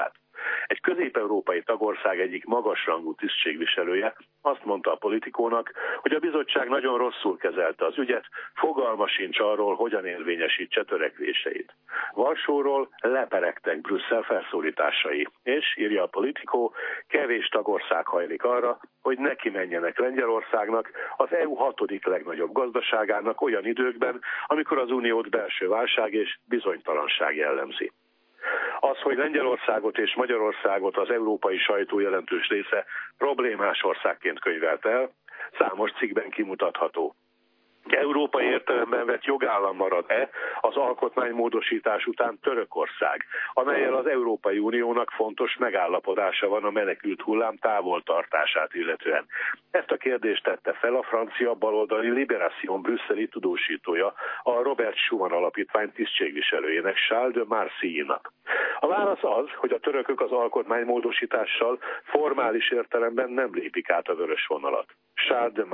megoldását. Egy közép-európai tagország egyik magasrangú tisztségviselője azt mondta a politikónak, hogy a bizottság nagyon rosszul kezelte az ügyet, fogalma sincs arról, hogyan érvényesítse törekvéseit. Varsóról leperegtek Brüsszel felszólításai, és, írja a politikó, kevés tagország hajlik arra, hogy neki menjenek Lengyelországnak, az EU hatodik legnagyobb gazdaságának olyan időkben, amikor az uniót belső válság és bizonytalanság jellemzi. Az, hogy Lengyelországot és Magyarországot az európai sajtó jelentős része problémás országként könyvelt el, számos cikkben kimutatható. Európai értelemben vett jogállam marad-e az alkotmánymódosítás után Törökország, amelyel az Európai Uniónak fontos megállapodása van a menekült hullám távoltartását illetően. Ezt a kérdést tette fel a francia baloldali Liberation brüsszeli tudósítója a Robert Schumann alapítvány tisztségviselőjének Charles de Marcilly-nak. A válasz az, hogy a törökök az alkotmánymódosítással formális értelemben nem lépik át a vörös vonalat. Charles de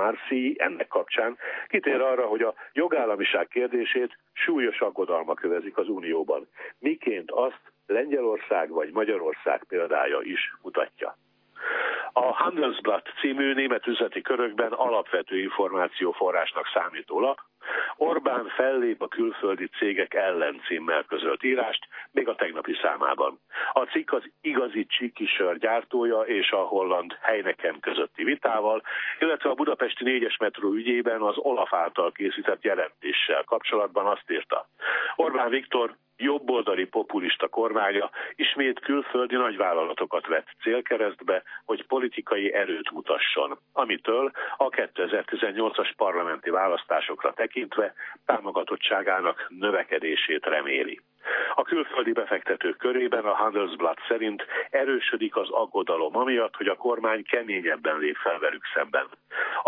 ennek kapcsán kitér arra, hogy a jogállamiság kérdését súlyos aggodalmak kövezik az Unióban, miként azt Lengyelország vagy Magyarország példája is mutatja. A Handelsblatt című német üzleti körökben alapvető információforrásnak számító lap, Orbán fellép a külföldi cégek ellen címmel közölt írást, még a tegnapi számában. A cikk az igazi csikisör gyártója és a holland Heineken közötti vitával, illetve a budapesti négyes metró ügyében az Olaf által készített jelentéssel kapcsolatban azt írta. Orbán Viktor jobboldali populista kormánya ismét külföldi nagyvállalatokat vett célkeresztbe, hogy politikai erőt mutasson, amitől a 2018-as parlamenti választásokra tekintve támogatottságának növekedését reméli. A külföldi befektetők körében a Handelsblatt szerint erősödik az aggodalom amiatt, hogy a kormány keményebben lép fel velük szemben.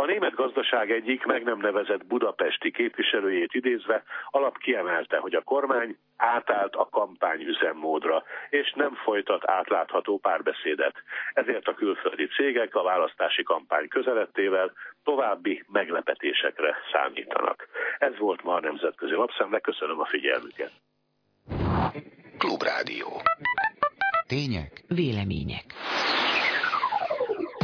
A német gazdaság egyik meg nem nevezett budapesti képviselőjét idézve alap kiemelte, hogy a kormány átállt a kampány üzemmódra, és nem folytat átlátható párbeszédet. Ezért a külföldi cégek a választási kampány közelettével további meglepetésekre számítanak. Ez volt ma a Nemzetközi Lapszemnek, köszönöm a figyelmüket. Klubrádió. Tények. Vélemények.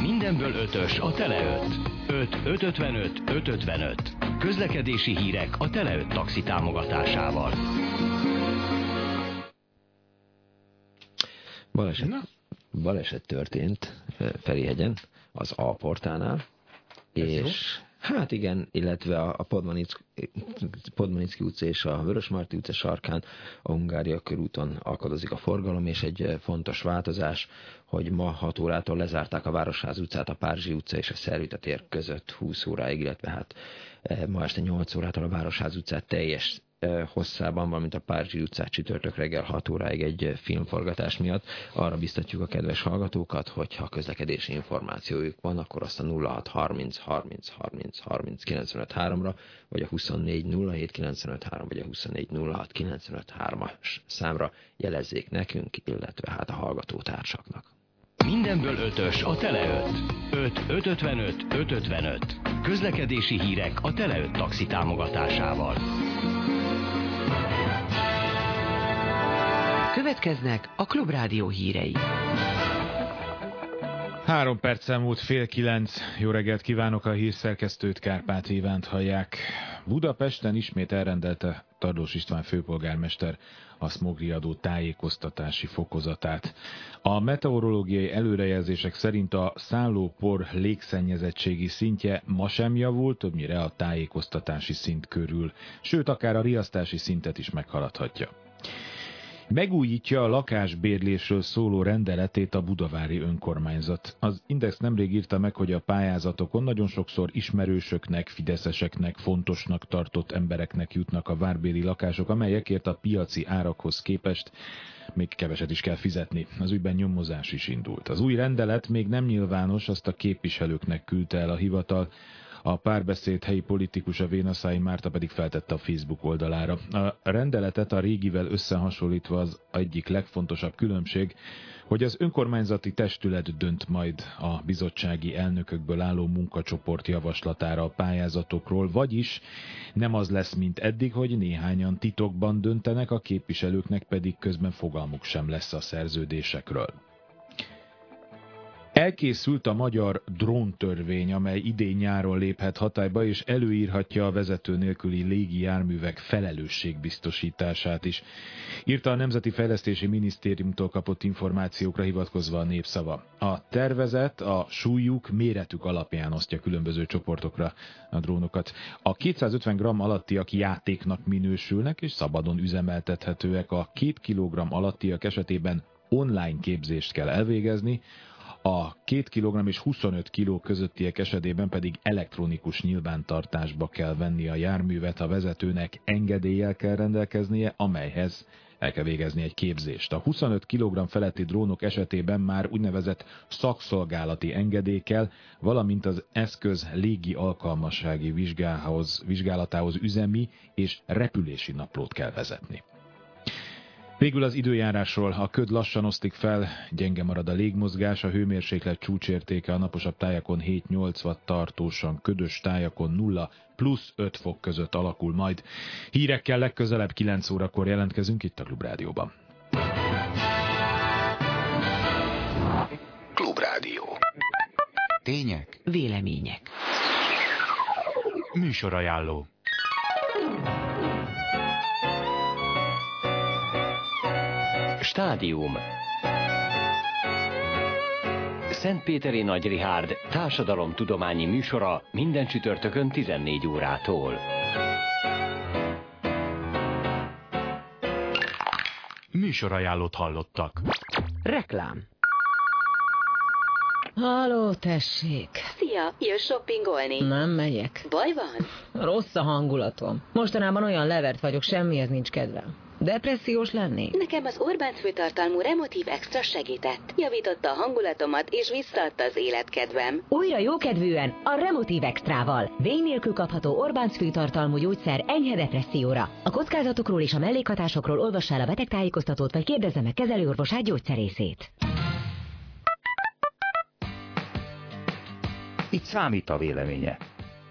Mindenből ötös a Tele 5. 5 555 555. Közlekedési hírek a Tele 5 taxi támogatásával. Baleset, baleset történt Ferihegyen, az A-portánál, és Hát igen, illetve a Podmanicki utca és a Vörösmarty utca sarkán a Hungária körúton akadozik a forgalom, és egy fontos változás, hogy ma 6 órától lezárták a Városház utcát, a Párzsi utca és a Szervita tér között 20 óráig, illetve hát eh, ma este 8 órától a Városház utcát teljes hosszában, valamint a Párizsi utcát csütörtök reggel 6 óráig egy filmforgatás miatt. Arra biztatjuk a kedves hallgatókat, hogy ha közlekedési információjuk van, akkor azt a 06 30 30 30 30 95 3-ra, vagy a 24 07 95 3, vagy a 24 06 95 3-as számra jelezzék nekünk, illetve hát a hallgatótársaknak. Mindenből ötös a Tele 5. 5 555 555. Közlekedési hírek a Tele 5 taxi támogatásával. Következnek a Klubrádió hírei. Három perccel múlt fél kilenc. Jó reggelt kívánok a hírszerkesztőt, Kárpát Ivánt hallják. Budapesten ismét elrendelte Tardós István főpolgármester a smogri adó tájékoztatási fokozatát. A meteorológiai előrejelzések szerint a szállópor légszennyezettségi szintje ma sem javult, többnyire a tájékoztatási szint körül, sőt akár a riasztási szintet is meghaladhatja megújítja a lakásbérlésről szóló rendeletét a budavári önkormányzat. Az Index nemrég írta meg, hogy a pályázatokon nagyon sokszor ismerősöknek, fideszeseknek, fontosnak tartott embereknek jutnak a várbéli lakások, amelyekért a piaci árakhoz képest még keveset is kell fizetni. Az ügyben nyomozás is indult. Az új rendelet még nem nyilvános, azt a képviselőknek küldte el a hivatal. A párbeszéd helyi politikusa Vénaszái Márta pedig feltette a Facebook oldalára. A rendeletet a régivel összehasonlítva az egyik legfontosabb különbség, hogy az önkormányzati testület dönt majd a bizottsági elnökökből álló munkacsoport javaslatára a pályázatokról, vagyis nem az lesz, mint eddig, hogy néhányan titokban döntenek, a képviselőknek pedig közben fogalmuk sem lesz a szerződésekről. Elkészült a magyar dróntörvény, amely idén nyáron léphet hatályba, és előírhatja a vezető nélküli légi járművek felelősségbiztosítását is. Írta a Nemzeti Fejlesztési Minisztériumtól kapott információkra hivatkozva a népszava. A tervezet a súlyuk, méretük alapján osztja különböző csoportokra a drónokat. A 250 g alattiak játéknak minősülnek, és szabadon üzemeltethetőek. A 2 kg alattiak esetében online képzést kell elvégezni, a 2 kg és 25 kg közöttiek esetében pedig elektronikus nyilvántartásba kell venni a járművet, a vezetőnek engedéllyel kell rendelkeznie, amelyhez el kell végezni egy képzést. A 25 kg feletti drónok esetében már úgynevezett szakszolgálati engedély kell, valamint az eszköz légi alkalmassági vizsgához, vizsgálatához üzemi és repülési naplót kell vezetni. Végül az időjárásról a köd lassan osztik fel, gyenge marad a légmozgás, a hőmérséklet csúcsértéke a naposabb tájakon 7-8 watt tartósan, ködös tájakon 0 plusz 5 fok között alakul majd. Hírekkel legközelebb 9 órakor jelentkezünk itt a Klubrádióban. Klubrádió. Tények. Vélemények. Műsorajánló. Stádium Szentpéteri Nagy Rihárd társadalomtudományi műsora minden csütörtökön 14 órától. Műsorajánlót hallottak. Reklám. Halló, tessék. Szia, jössz shoppingolni? Nem megyek. Baj van? Rossz a hangulatom. Mostanában olyan levert vagyok, semmihez nincs kedvem. Depressziós lennék? Nekem az Orbán főtartalmú Remotív Extra segített. Javította a hangulatomat, és visszaadta az életkedvem. Újra jókedvűen a Remotív Extrával. Vény nélkül kapható Orbán főtartalmú gyógyszer enyhe depresszióra. A kockázatokról és a mellékhatásokról olvassál a betegtájékoztatót, vagy kérdezze meg kezelőorvosát gyógyszerészét. Itt számít a véleménye.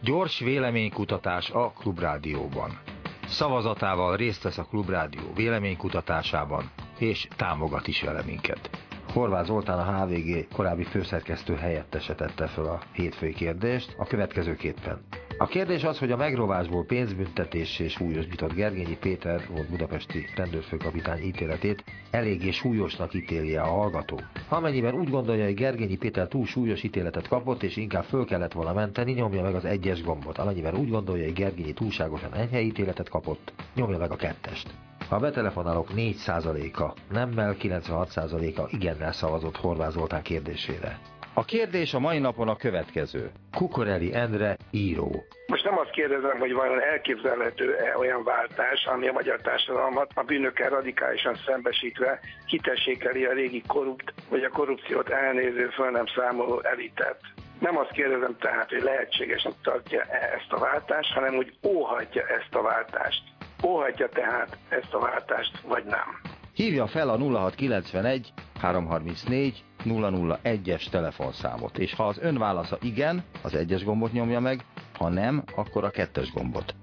Gyors véleménykutatás a Klubrádióban. Szavazatával részt vesz a Klubrádió véleménykutatásában, és támogat is vele minket. Horváth Zoltán a HVG korábbi főszerkesztő helyettese tette fel a hétfői kérdést a következőképpen. A kérdés az, hogy a megrovásból pénzbüntetéssé súlyosbított Gergényi Péter volt budapesti rendőrfőkapitány ítéletét eléggé súlyosnak ítélje a hallgató. Amennyiben úgy gondolja, hogy Gergényi Péter túl súlyos ítéletet kapott, és inkább föl kellett volna menteni, nyomja meg az egyes gombot. Amennyiben úgy gondolja, hogy Gergényi túlságosan enyhe ítéletet kapott, nyomja meg a kettest. A betelefonálók 4%-a nemmel, 96%-a igennel szavazott Horváth Zoltán kérdésére. A kérdés a mai napon a következő. Kukoreli Endre író. Most nem azt kérdezem, hogy vajon elképzelhető-e olyan váltás, ami a magyar társadalmat a bűnökkel radikálisan szembesítve kitessékeli a régi korrupt, vagy a korrupciót elnéző, föl nem számoló elitet. Nem azt kérdezem tehát, hogy lehetségesnek tartja -e ezt a váltást, hanem hogy óhatja ezt a váltást. Óhatja tehát ezt a váltást, vagy nem. Hívja fel a 0691 334 001-es telefonszámot, és ha az ön válasza igen, az egyes gombot nyomja meg, ha nem, akkor a kettes gombot.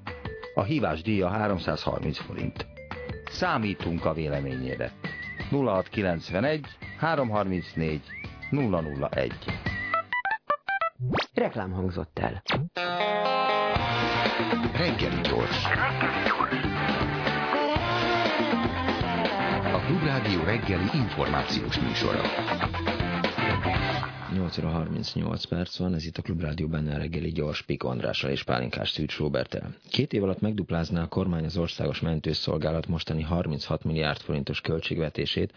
A hívás díja 330 forint. Számítunk a véleményére. 0691 334 001 Reklám hangzott el. Reggeli gyors. A Klubrádió reggeli információs műsora. 8 óra 38 perc van, ez itt a Klubrádió benne reggeli gyors Pik Andrással és Pálinkás Szűcs Robertel. Két év alatt megduplázná a kormány az országos mentőszolgálat mostani 36 milliárd forintos költségvetését.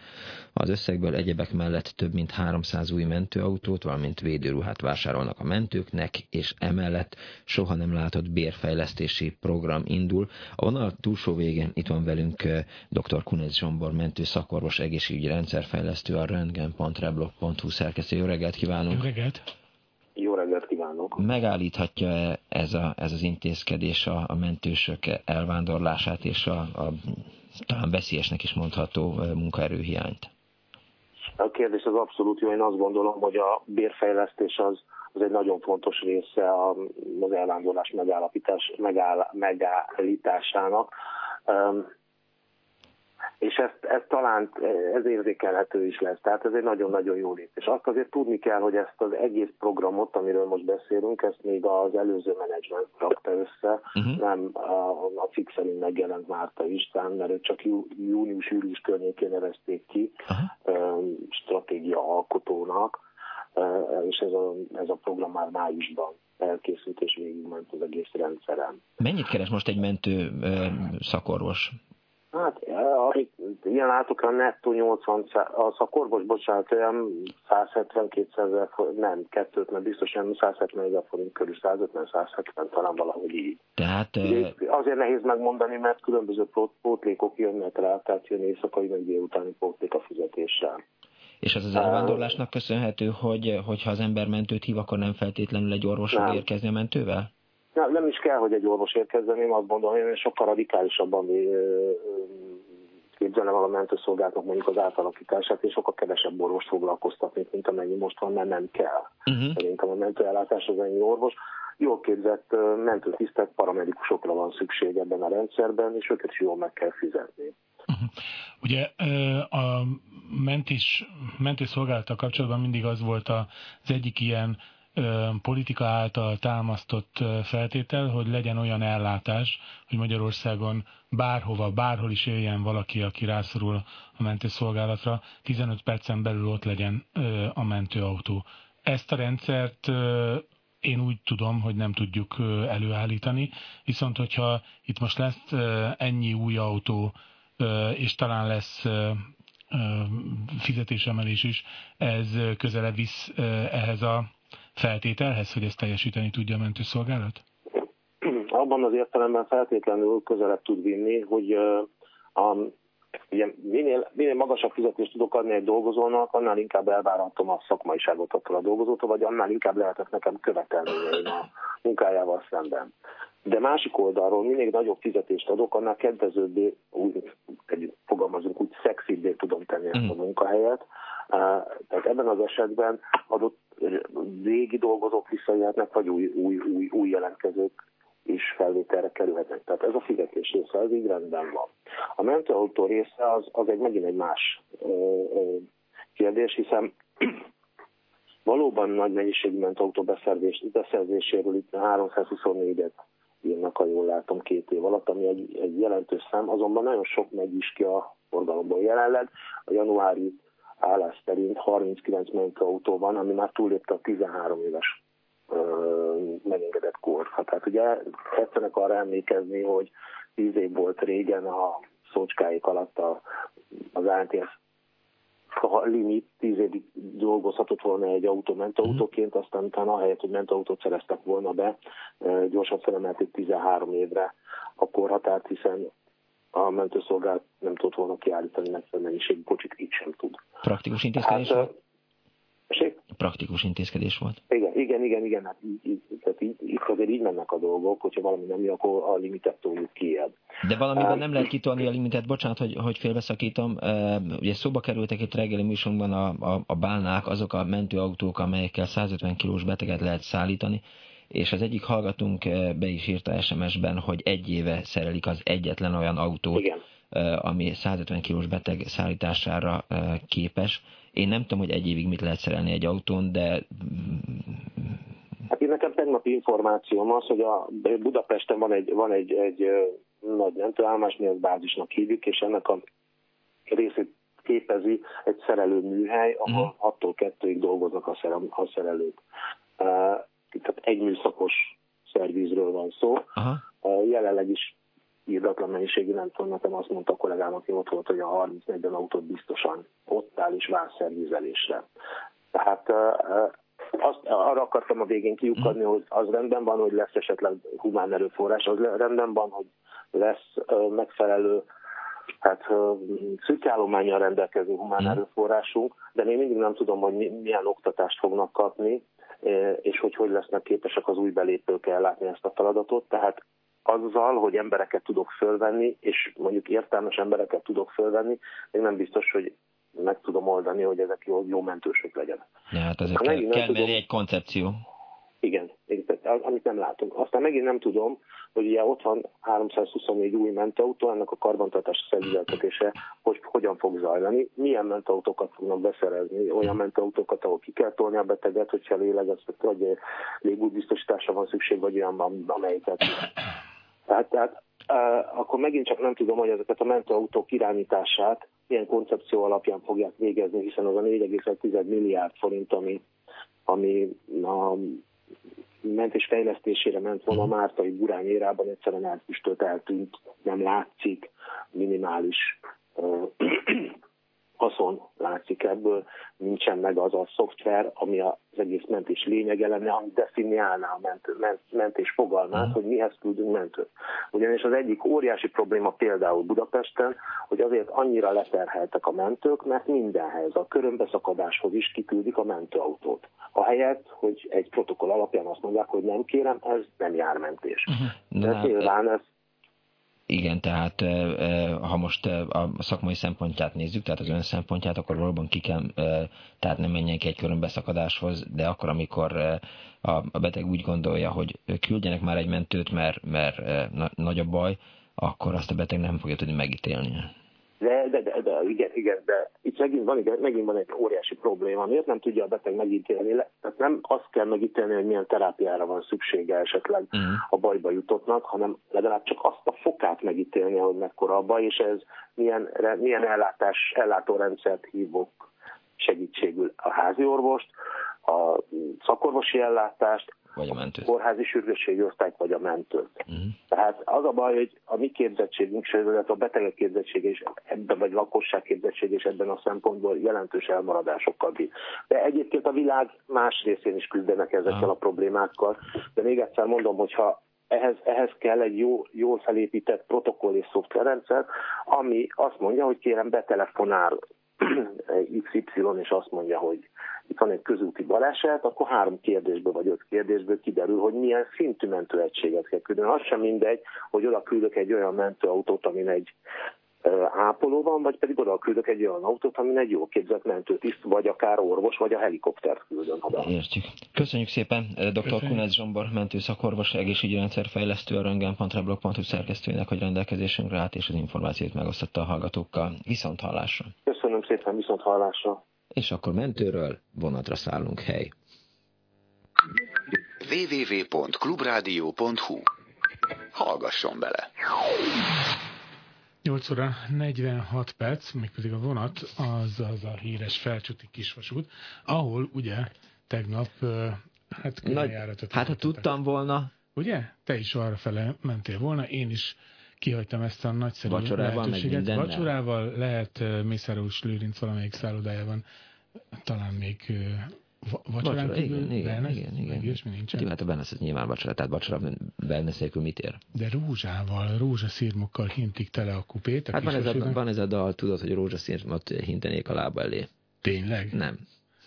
Az összegből egyebek mellett több mint 300 új mentőautót, valamint védőruhát vásárolnak a mentőknek, és emellett soha nem látott bérfejlesztési program indul. A vonal túlsó végén itt van velünk dr. Kunec Zsombor, mentő szakorvos, egészségügyi rendszerfejlesztő, a röntgen.reblog.hu szerkesztő. Jó reggelt kívánunk! Jó reggelt! Jó reggelt! kívánok! Megállíthatja -e ez, a, ez az intézkedés a, a mentősök elvándorlását és a, a talán veszélyesnek is mondható munkaerőhiányt? A kérdés az abszolút jó. Én azt gondolom, hogy a bérfejlesztés az, az egy nagyon fontos része az elvándorlás megállapítás, megáll, megállításának és ez, ez talán ez érzékelhető is lesz. Tehát ez egy nagyon-nagyon jó lépés. Azt azért tudni kell, hogy ezt az egész programot, amiről most beszélünk, ezt még az előző menedzsment rakta össze, uh-huh. nem a, a szerint megjelent Márta István, mert ők csak jú, június-július környékén nevezték ki uh-huh. stratégia alkotónak, és ez a, ez a program már májusban elkészült, és végigment az egész rendszeren. Mennyit keres most egy mentő szakorvos? Hát, amit ilyen látok, a nettó 80, a szakorvos, bocsánat, olyan 170-200 ezer forint, nem, kettőt, mert biztos olyan 170 ezer forint körül, 150-170 talán valahogy így. Tehát, Ugye, azért nehéz megmondani, mert különböző pótlékok jönnek rá, tehát jön éjszakai, meg délutáni pótlék a fizetéssel. És az az elvándorlásnak köszönhető, hogy hogyha az ember mentőt hív, akkor nem feltétlenül egy orvos fog érkezni a mentővel? Nem, nem is kell, hogy egy orvos érkezzen, én azt gondolom, hogy én sokkal radikálisabban képzelem a mentőszolgálatnak mondjuk az átalakítását, és sokkal kevesebb orvos foglalkoztatni, mint amennyi most van, mert nem kell. Uh-huh. Szerintem a mentőellátás az ennyi orvos. Jól képzett mentőtisztek, paramedikusokra van szükség ebben a rendszerben, és őket is jól meg kell fizetni. Uh-huh. Ugye a mentés, mentőszolgálattal kapcsolatban mindig az volt az egyik ilyen politika által támasztott feltétel, hogy legyen olyan ellátás, hogy Magyarországon bárhova, bárhol is éljen valaki, aki rászorul a mentőszolgálatra, 15 percen belül ott legyen a mentőautó. Ezt a rendszert én úgy tudom, hogy nem tudjuk előállítani, viszont hogyha itt most lesz ennyi új autó, és talán lesz fizetésemelés is, ez közelebb visz ehhez a feltételhez, hogy ezt teljesíteni tudja a mentőszolgálat? Abban az értelemben feltétlenül közelebb tud vinni, hogy a, ugye, minél, minél magasabb fizetést tudok adni egy dolgozónak, annál inkább elvárhatom a szakmaiságot attól a dolgozótól, vagy annál inkább lehetett nekem követelni a munkájával szemben. De másik oldalról minél nagyobb fizetést adok, annál kedvezőbbé, úgy, fogalmazunk úgy, szexibbé tudom tenni ezt a mm. munkahelyet. Tehát ebben az esetben adott régi dolgozók visszajöhetnek, vagy új, új, új, új jelentkezők is felvételre kerülhetnek. Tehát ez a fizetés része, ez így rendben van. A mentőautó része az, az egy megint egy más ö, ö, kérdés, hiszen valóban nagy mennyiségű mentőautó beszerzés, beszerzéséről itt 324-et írnak, ha jól látom, két év alatt, ami egy, egy jelentős szám, azonban nagyon sok megy is ki a forgalomból jelenleg. A januári állás szerint 39 mentőautó van, ami már túllépte a 13 éves megengedett kor. Hát, hát ugye tetszenek arra emlékezni, hogy 10 év volt régen a szócskáik alatt a, az ANTS a limit 10 évig dolgozhatott volna egy autó mentautóként, aztán utána ahelyett, hogy mentautót szereztek volna be, gyorsan felemelték 13 évre a korhatárt, hiszen a mentőszolgálat nem tudott volna kiállítani megfelelő mennyiségű kocsit, így sem tud. Praktikus intézkedés hát, volt? Praktikus intézkedés volt. Igen, igen, igen, igen. Hát így, így, tehát így, itt azért így mennek a dolgok, hogyha valami nem jó, akkor a limitet toljuk ki. De valamiben um, nem lehet kitolni a limitet, bocsánat, hogy, hogy félbeszakítom. Ugye szóba kerültek itt reggeli műsorunkban a, a, a bálnák, azok a mentőautók, amelyekkel 150 kilós beteget lehet szállítani és az egyik hallgatunk be is írta SMS-ben, hogy egy éve szerelik az egyetlen olyan autót, Igen. ami 150 kilós beteg szállítására képes. Én nem tudom, hogy egy évig mit lehet szerelni egy autón, de... Hát én nekem tegnapi információm az, hogy a Budapesten van egy, van egy, egy nagy mentőállomás, mi az bázisnak hívjuk, és ennek a részét képezi egy szerelő műhely, ahol uh-huh. 6-tól 2-ig dolgoznak a, szerel, a szerelők tehát egy műszakos szervízről van szó. Aha. Jelenleg is írdatlan mennyiségű, nem tudom, nekem azt mondta a kollégám, aki ott volt, hogy a 30-40 autót biztosan ott áll is vár szervizelésre. Tehát azt, arra akartam a végén kiukadni, hogy az rendben van, hogy lesz esetleg humán erőforrás, az rendben van, hogy lesz megfelelő hát szűkállományjal rendelkező humán mhm. erőforrásunk, de még mindig nem tudom, hogy milyen oktatást fognak kapni, és hogy hogy lesznek képesek az új belépők ellátni ezt a feladatot. Tehát azzal, hogy embereket tudok fölvenni, és mondjuk értelmes embereket tudok fölvenni, még nem biztos, hogy meg tudom oldani, hogy ezek jó, jó mentősök legyenek. Ja, hát ezért kell, kell tudom, egy koncepció. Igen, amit nem látunk. Aztán megint nem tudom, hogy ugye ott van 324 új mentőautó, ennek a karbantartás felügyeltetése, hogy hogyan fog zajlani, milyen mentőautókat fognak beszerezni, olyan mentőautókat, ahol ki kell tolni a beteget, hogyha lélegeztet, vagy légútbiztosításra van szükség, vagy olyan, amelyiket. Tehát, tehát akkor megint csak nem tudom, hogy ezeket a mentőautók irányítását milyen koncepció alapján fogják végezni, hiszen az a 4,1 milliárd forint, ami, ami a mentés fejlesztésére ment volna a Mártai Burány érában, egyszerűen elfüstölt, eltűnt, nem látszik, minimális haszon látszik ebből, nincsen meg az a szoftver, ami az egész mentés lényege lenne, ami definiálná a ment, ment, mentés fogalmát, hogy mihez küldünk mentőt. Ugyanis az egyik óriási probléma például Budapesten, hogy azért annyira leterheltek a mentők, mert mindenhez, a körömbeszakadáshoz is kiküldik a mentőautót. Ahelyett, hogy egy protokoll alapján azt mondják, hogy nem kérem, ez nem jár mentés. De hát, nyilván ez igen, tehát ha most a szakmai szempontját nézzük, tehát az ön szempontját, akkor valóban ki kell, tehát nem menjen ki egy körönbeszakadáshoz, de akkor, amikor a beteg úgy gondolja, hogy küldjenek már egy mentőt, mert, mert nagy a baj, akkor azt a beteg nem fogja tudni megítélni. De, de, de, de igen, igen, de itt megint van, igen, megint van egy óriási probléma. Miért nem tudja a beteg megítélni? Tehát nem azt kell megítélni, hogy milyen terápiára van szüksége esetleg uh-huh. a bajba jutottnak, hanem legalább csak azt a fokát megítélni, hogy mekkora a baj, és ez milyen, milyen ellátás, ellátórendszert hívok segítségül a házi orvost, a szakorvosi ellátást, vagy a mentőt. Kórházi sürgősségi osztályt, vagy a mentőt. Uh-huh. Tehát az a baj, hogy a mi képzettségünk, sőt a betegek képzettsége és ebben, vagy lakosság képzettsége és ebben a szempontból jelentős elmaradásokkal bír. De egyébként a világ más részén is küzdenek ezekkel uh-huh. a problémákkal. De még egyszer mondom, hogyha ehhez, ehhez kell egy jó, jól felépített protokoll és szoftverrendszer, ami azt mondja, hogy kérem betelefonál XY, és azt mondja, hogy itt van egy közúti baleset, akkor három kérdésből vagy öt kérdésből kiderül, hogy milyen szintű mentőegységet kell küldeni. Az sem mindegy, hogy oda küldök egy olyan mentőautót, amin egy ápoló van, vagy pedig oda küldök egy olyan autót, amin egy jó képzett mentőtiszt, vagy akár orvos, vagy a helikoptert küldön oda. Értjük. Köszönjük szépen dr. Kunec Zsombor, mentőszakorvos, egészségügyi rendszerfejlesztő, a röntgen.reblog.hu szerkesztőjének, hogy rendelkezésünkre állt, és az információt megosztotta a hallgatókkal. Viszont hallásra. Köszönöm szépen, viszont hallásra és akkor mentőről vonatra szállunk hely. www.clubradio.hu Hallgasson bele! 8 óra 46 perc, mégpedig a vonat, az az a híres felcsúti kisvasút, ahol ugye tegnap hát Nagy, Hát ha tudtam volna. Ugye? Te is arra fele mentél volna, én is kihagytam ezt a nagyszerű Vacsorával, lehetőséget. Meg Vacsorával lehet Mészáros Lőrinc valamelyik szállodájában, talán még vacsorán Vacsora, igen, igen, igen, igen. Ilyesmi nincsen. Jó, hát a Benesz nyilván vacsora, tehát vacsora wellness nélkül mit ér? De rózsával, rózsaszírmokkal hintik tele a kupét. A hát van ez, a, van ez a dal, tudod, hogy rózsaszírmot hintenék a lába elé. Tényleg? Nem.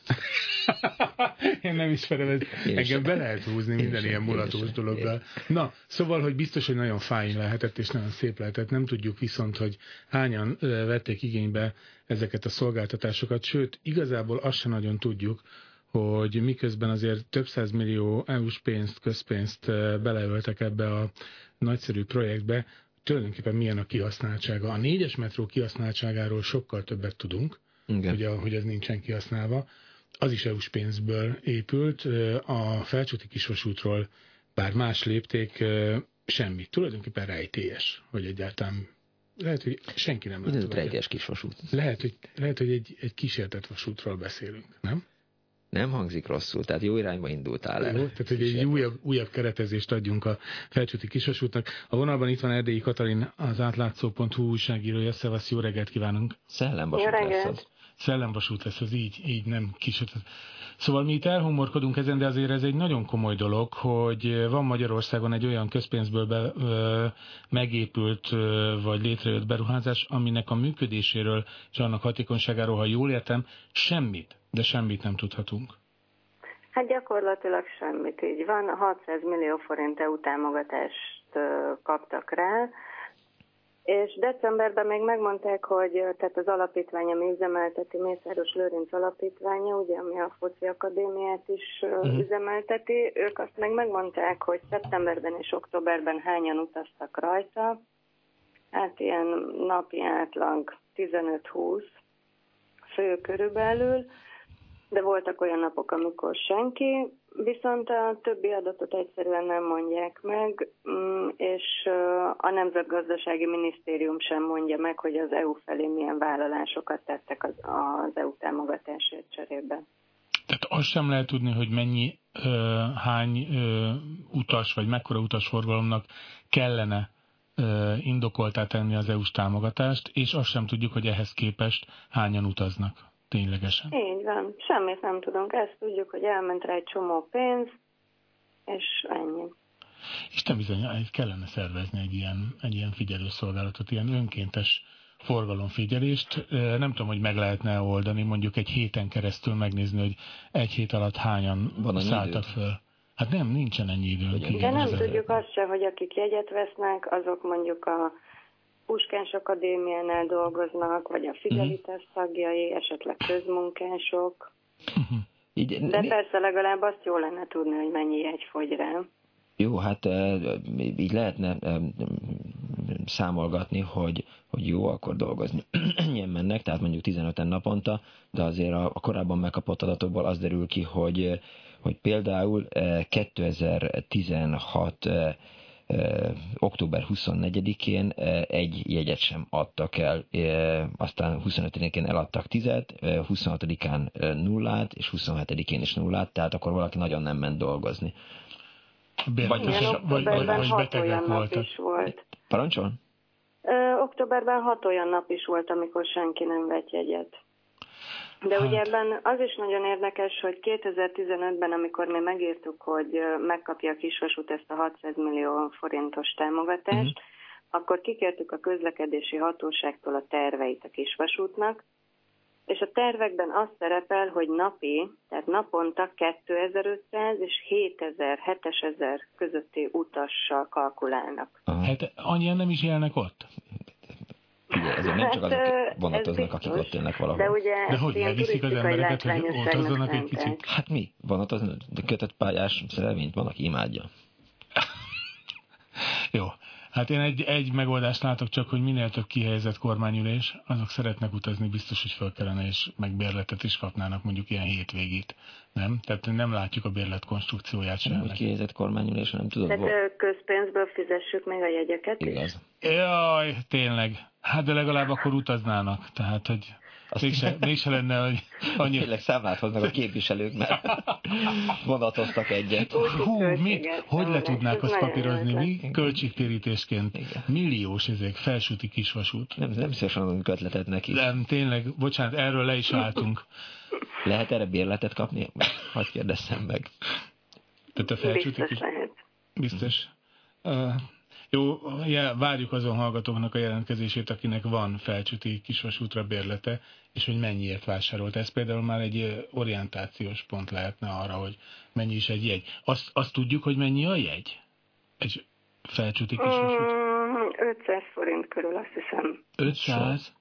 Én nem ismerem, ez Én engem be lehet húzni Én minden sem. ilyen mulatós dologgal. Na, szóval, hogy biztos, hogy nagyon fáj lehetett, és nagyon szép lehetett. Nem tudjuk viszont, hogy hányan vették igénybe ezeket a szolgáltatásokat, sőt, igazából azt sem nagyon tudjuk, hogy miközben azért több millió EU-s pénzt, közpénzt beleöltek ebbe a nagyszerű projektbe, tulajdonképpen milyen a kihasználtsága. A négyes metró kihasználtságáról sokkal többet tudunk, Igen. A, hogy ez nincsen kihasználva az is EU-s pénzből épült, a felcsúti kisvasútról bár más lépték, semmi. Tulajdonképpen rejtélyes, hogy egyáltalán lehet, hogy senki nem lehet. rejtélyes kisvasút. Lehet, hogy, lehet, hogy egy, egy kísértett vasútról beszélünk, nem? Nem hangzik rosszul, tehát jó irányba indultál el. Jó, tehát, hogy egy újabb, újabb keretezést adjunk a felcsúti kisvasútnak. A vonalban itt van Erdélyi Katalin, az átlátszó.hu újságírója. Szevasz, jó reggelt kívánunk! Szellem jó reggelt! Szellemvasút lesz, az így, így nem kis. Szóval mi itt elhumorkodunk ezen, de azért ez egy nagyon komoly dolog, hogy van Magyarországon egy olyan közpénzből be, ö, megépült ö, vagy létrejött beruházás, aminek a működéséről és annak hatékonyságáról, ha jól értem, semmit, de semmit nem tudhatunk. Hát gyakorlatilag semmit így van. 600 millió forint EU támogatást kaptak rá, és decemberben még megmondták, hogy tehát az alapítvány, ami üzemelteti, Mészáros Lőrinc alapítványa, ugye, ami a Foci Akadémiát is uh-huh. üzemelteti, ők azt meg megmondták, hogy szeptemberben és októberben hányan utaztak rajta. Hát ilyen napi átlag 15-20 fő körülbelül, de voltak olyan napok, amikor senki, viszont a többi adatot egyszerűen nem mondják meg, mm, és a Nemzetgazdasági Minisztérium sem mondja meg, hogy az EU felé milyen vállalásokat tettek az, EU támogatásért cserébe. Tehát azt sem lehet tudni, hogy mennyi, hány utas, vagy mekkora utasforgalomnak kellene indokoltá tenni az EU-s támogatást, és azt sem tudjuk, hogy ehhez képest hányan utaznak ténylegesen. Így van, semmit nem tudunk. Ezt tudjuk, hogy elment rá egy csomó pénz, és ennyi. Isten bizony, kellene szervezni egy ilyen, egy ilyen figyelőszolgálatot, ilyen önkéntes forgalomfigyelést. Nem tudom, hogy meg lehetne oldani, mondjuk egy héten keresztül megnézni, hogy egy hét alatt hányan Van szálltak föl. Hát nem, nincsen ennyi időnk. De nem tudjuk azt sem, hogy akik jegyet vesznek, azok mondjuk a Puskás Akadémiánál dolgoznak, vagy a Fidelitas uh-huh. tagjai, esetleg közmunkások. Uh-huh. Így, De mi... persze legalább azt jó lenne tudni, hogy mennyi egy fogy rá. Jó, hát így lehetne számolgatni, hogy, hogy jó, akkor dolgozni. Ennyien mennek, tehát mondjuk 15-en naponta, de azért a, a korábban megkapott adatokból az derül ki, hogy, hogy például 2016 október 24-én egy jegyet sem adtak el, aztán 25-én eladtak tizet, 26-án nullát, és 27-én is nullát, tehát akkor valaki nagyon nem ment dolgozni. Vagy, vagy, vagy, vagy betegek voltak. Is volt. Parancsol? októberben hat olyan nap is volt, amikor senki nem vett jegyet. De hát. ugye ebben az is nagyon érdekes, hogy 2015-ben, amikor mi megírtuk, hogy megkapja a kisvasút ezt a 600 millió forintos támogatást, uh-huh. akkor kikértük a közlekedési hatóságtól a terveit a kisvasútnak, és a tervekben az szerepel, hogy napi, tehát naponta 2500 és 7000, 7000 közötti utassal kalkulálnak. Hát annyian nem is élnek ott? Ugye, ezért nem csak azok hát, vonatoznak, akik ott élnek valahol. De ugye de hogy elviszik az embereket, hogy utazzanak egy kicsit? Hát mi? Van ott az kötött pályás szerelvényt, van, aki imádja. Jó. Hát én egy, egy megoldást látok csak, hogy minél több kihelyezett kormányülés, azok szeretnek utazni, biztos, hogy fel kellene, és meg bérletet is kapnának mondjuk ilyen hétvégét. Nem? Tehát nem látjuk a bérlet konstrukcióját sem. Hogy kihelyezett kormányülés, nem tudod. Tehát közpénzből fizessük meg a jegyeket Igaz. is? Jaj, tényleg. Hát de legalább akkor utaznának, tehát hogy azt mégse, mégse lenne, hogy annyi... Tényleg számlát hoznak a képviselők, mert vonatoztak egyet. Hú, mit? Hogy le tudnák azt papírozni mi? Költségtérítésként. Igen. Milliós ezek, felsúti kisvasút. Nem, nem szívesen adunk ötletet neki. Nem, tényleg, bocsánat, erről le is álltunk. Lehet erre bérletet kapni? Hadd kérdezzem meg. Tehát a felsúti kis... Biztos. Uh, jó, várjuk azon hallgatóknak a jelentkezését, akinek van felcsüti kisvasútra bérlete, és hogy mennyiért vásárolt. Ez például már egy orientációs pont lehetne arra, hogy mennyi is egy jegy. Azt, azt tudjuk, hogy mennyi a jegy? Egy felcsüti kisvasút? Mm, 500 forint körül, azt hiszem. 500?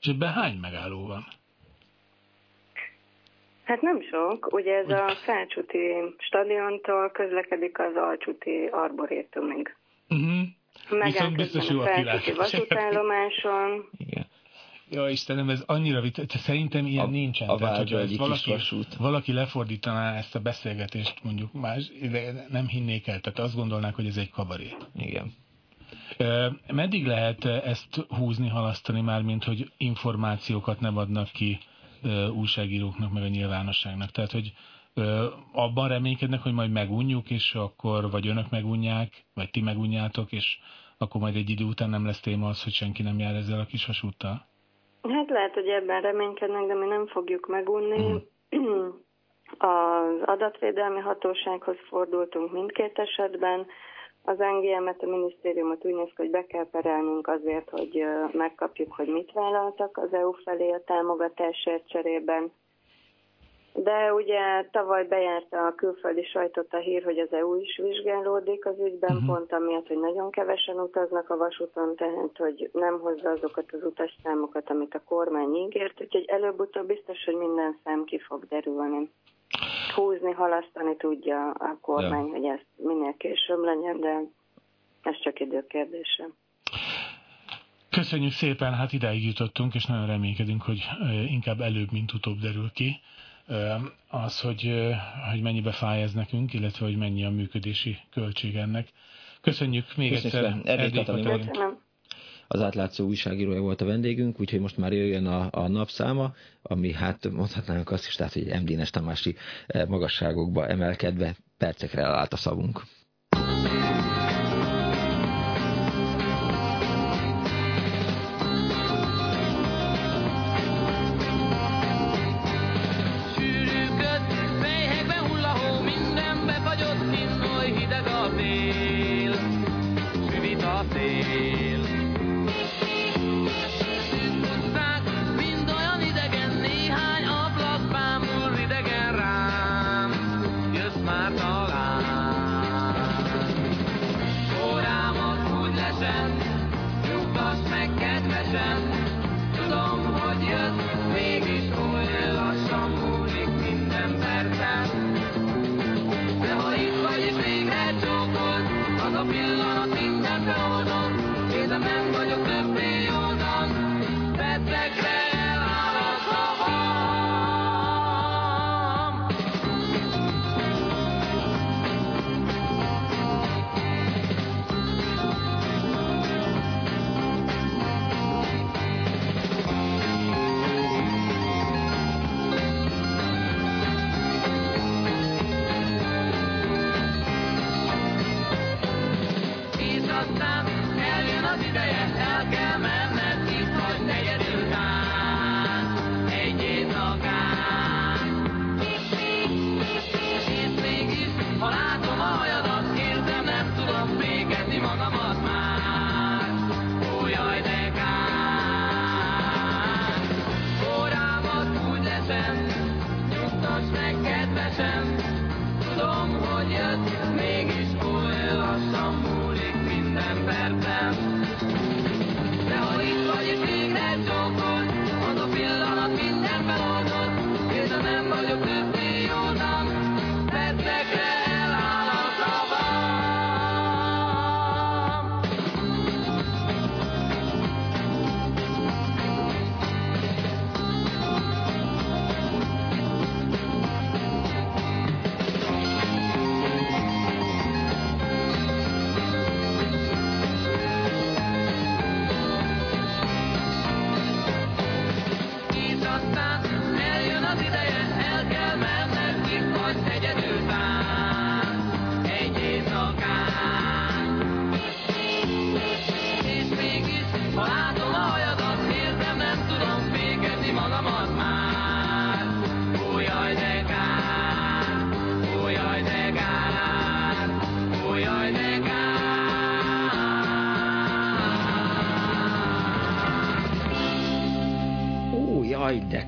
És ebben hány megálló van? Hát nem sok. Ugye ez a felcsúti stadiontól közlekedik az alcsúti arborétumig. Uh-huh. Viszont biztos jó a kilátás. vasútállomáson. Igen. Ja, Istenem, ez annyira vita, szerintem ilyen a, nincsen. A Tehát, hogy valaki, valaki lefordítaná ezt a beszélgetést mondjuk más, de nem hinnék el, tehát azt gondolnák, hogy ez egy kabaré. Igen. Meddig lehet ezt húzni, halasztani már, mint hogy információkat nem adnak ki újságíróknak, meg a nyilvánosságnak? Tehát, hogy abban reménykednek, hogy majd megunjuk, és akkor vagy önök megunják, vagy ti megunjátok, és akkor majd egy idő után nem lesz téma az, hogy senki nem jár ezzel a kis vasúttal? Hát lehet, hogy ebben reménykednek, de mi nem fogjuk megunni. Mm. Az adatvédelmi hatósághoz fordultunk mindkét esetben. Az NGM-et, a minisztériumot úgy néz hogy be kell perelnünk azért, hogy megkapjuk, hogy mit vállaltak az EU felé a támogatásért cserében. De ugye tavaly bejárta a külföldi sajtot a hír, hogy az EU is vizsgálódik az ügyben, uh-huh. pont amiatt, hogy nagyon kevesen utaznak a vasúton, tehát hogy nem hozza azokat az utasszámokat, amit a kormány ígért, úgyhogy előbb-utóbb biztos, hogy minden szám ki fog derülni. Húzni, halasztani tudja a kormány, ja. hogy ez minél később legyen, de ez csak idő kérdése. Köszönjük szépen, hát ideig jutottunk, és nagyon reménykedünk, hogy inkább előbb, mint utóbb derül ki az, hogy, hogy mennyibe fáj ez nekünk, illetve hogy mennyi a működési költség ennek. Köszönjük még Köszönjük egyszer. Erdély Katalin. Az átlátszó újságírója volt a vendégünk, úgyhogy most már jöjjön a, a napszáma, ami hát mondhatnánk azt is, tehát, hogy MD-nes Tamási magasságokba emelkedve percekre elállt a szavunk.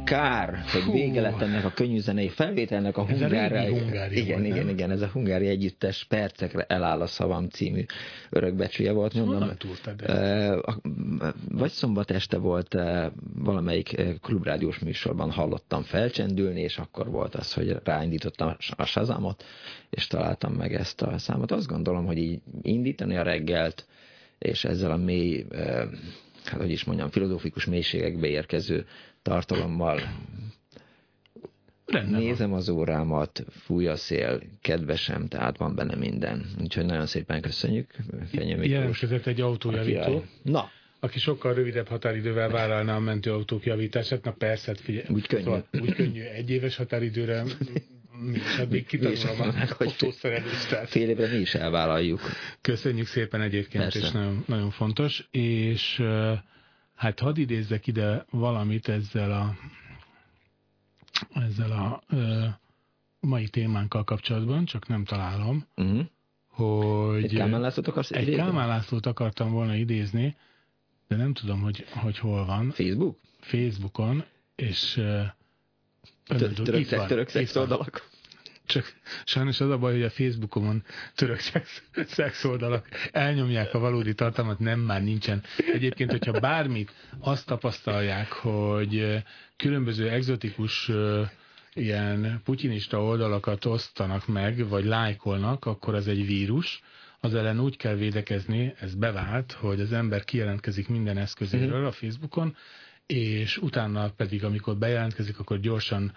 Kár, hogy vége lett ennek a könnyű zenei felvételnek a hungára. Igen, igen, igen, ez a hungári együttes percekre eláll a szavam című örökbecsüje volt. Mondom, vagy szombat este volt valamelyik klubrádiós műsorban hallottam felcsendülni, és akkor volt az, hogy ráindítottam a sazámot, és találtam meg ezt a számot. Azt gondolom, hogy így indítani a reggelt, és ezzel a mély, hát hogy is mondjam, filozófikus mélységekbe érkező tartalommal. Rendben Nézem van. az órámat, fúj a szél, kedvesem, tehát van benne minden. Úgyhogy nagyon szépen köszönjük. Jelentkezett egy autójavító. Na, aki sokkal rövidebb határidővel vállalná a mentőautók javítását, na persze, hát figyelj. Úgy könnyű. Szóval, úgy könnyű. Egy éves határidőre is, hát még kitanulom a autószerelést. Fél évre mi is elvállaljuk. Köszönjük szépen egyébként, persze. és nagyon, nagyon fontos. És Hát hadd idézzek ide valamit ezzel a, ezzel a ö, mai témánkkal kapcsolatban, csak nem találom, uh-huh. hogy... Egy Kálmán Lászlót akarsz Egy Kálmán Lászlót akartam volna idézni, de nem tudom, hogy, hogy hol van. Facebook? Facebookon, és... Török, szex, török szex oldalak? Csak sajnos az a baj, hogy a Facebookomon török szex, szex oldalak elnyomják a valódi tartalmat, nem már nincsen. Egyébként, hogyha bármit azt tapasztalják, hogy különböző egzotikus ilyen putinista oldalakat osztanak meg, vagy lájkolnak, akkor ez egy vírus, az ellen úgy kell védekezni, ez bevált, hogy az ember kijelentkezik minden eszközéről a Facebookon, és utána pedig, amikor bejelentkezik, akkor gyorsan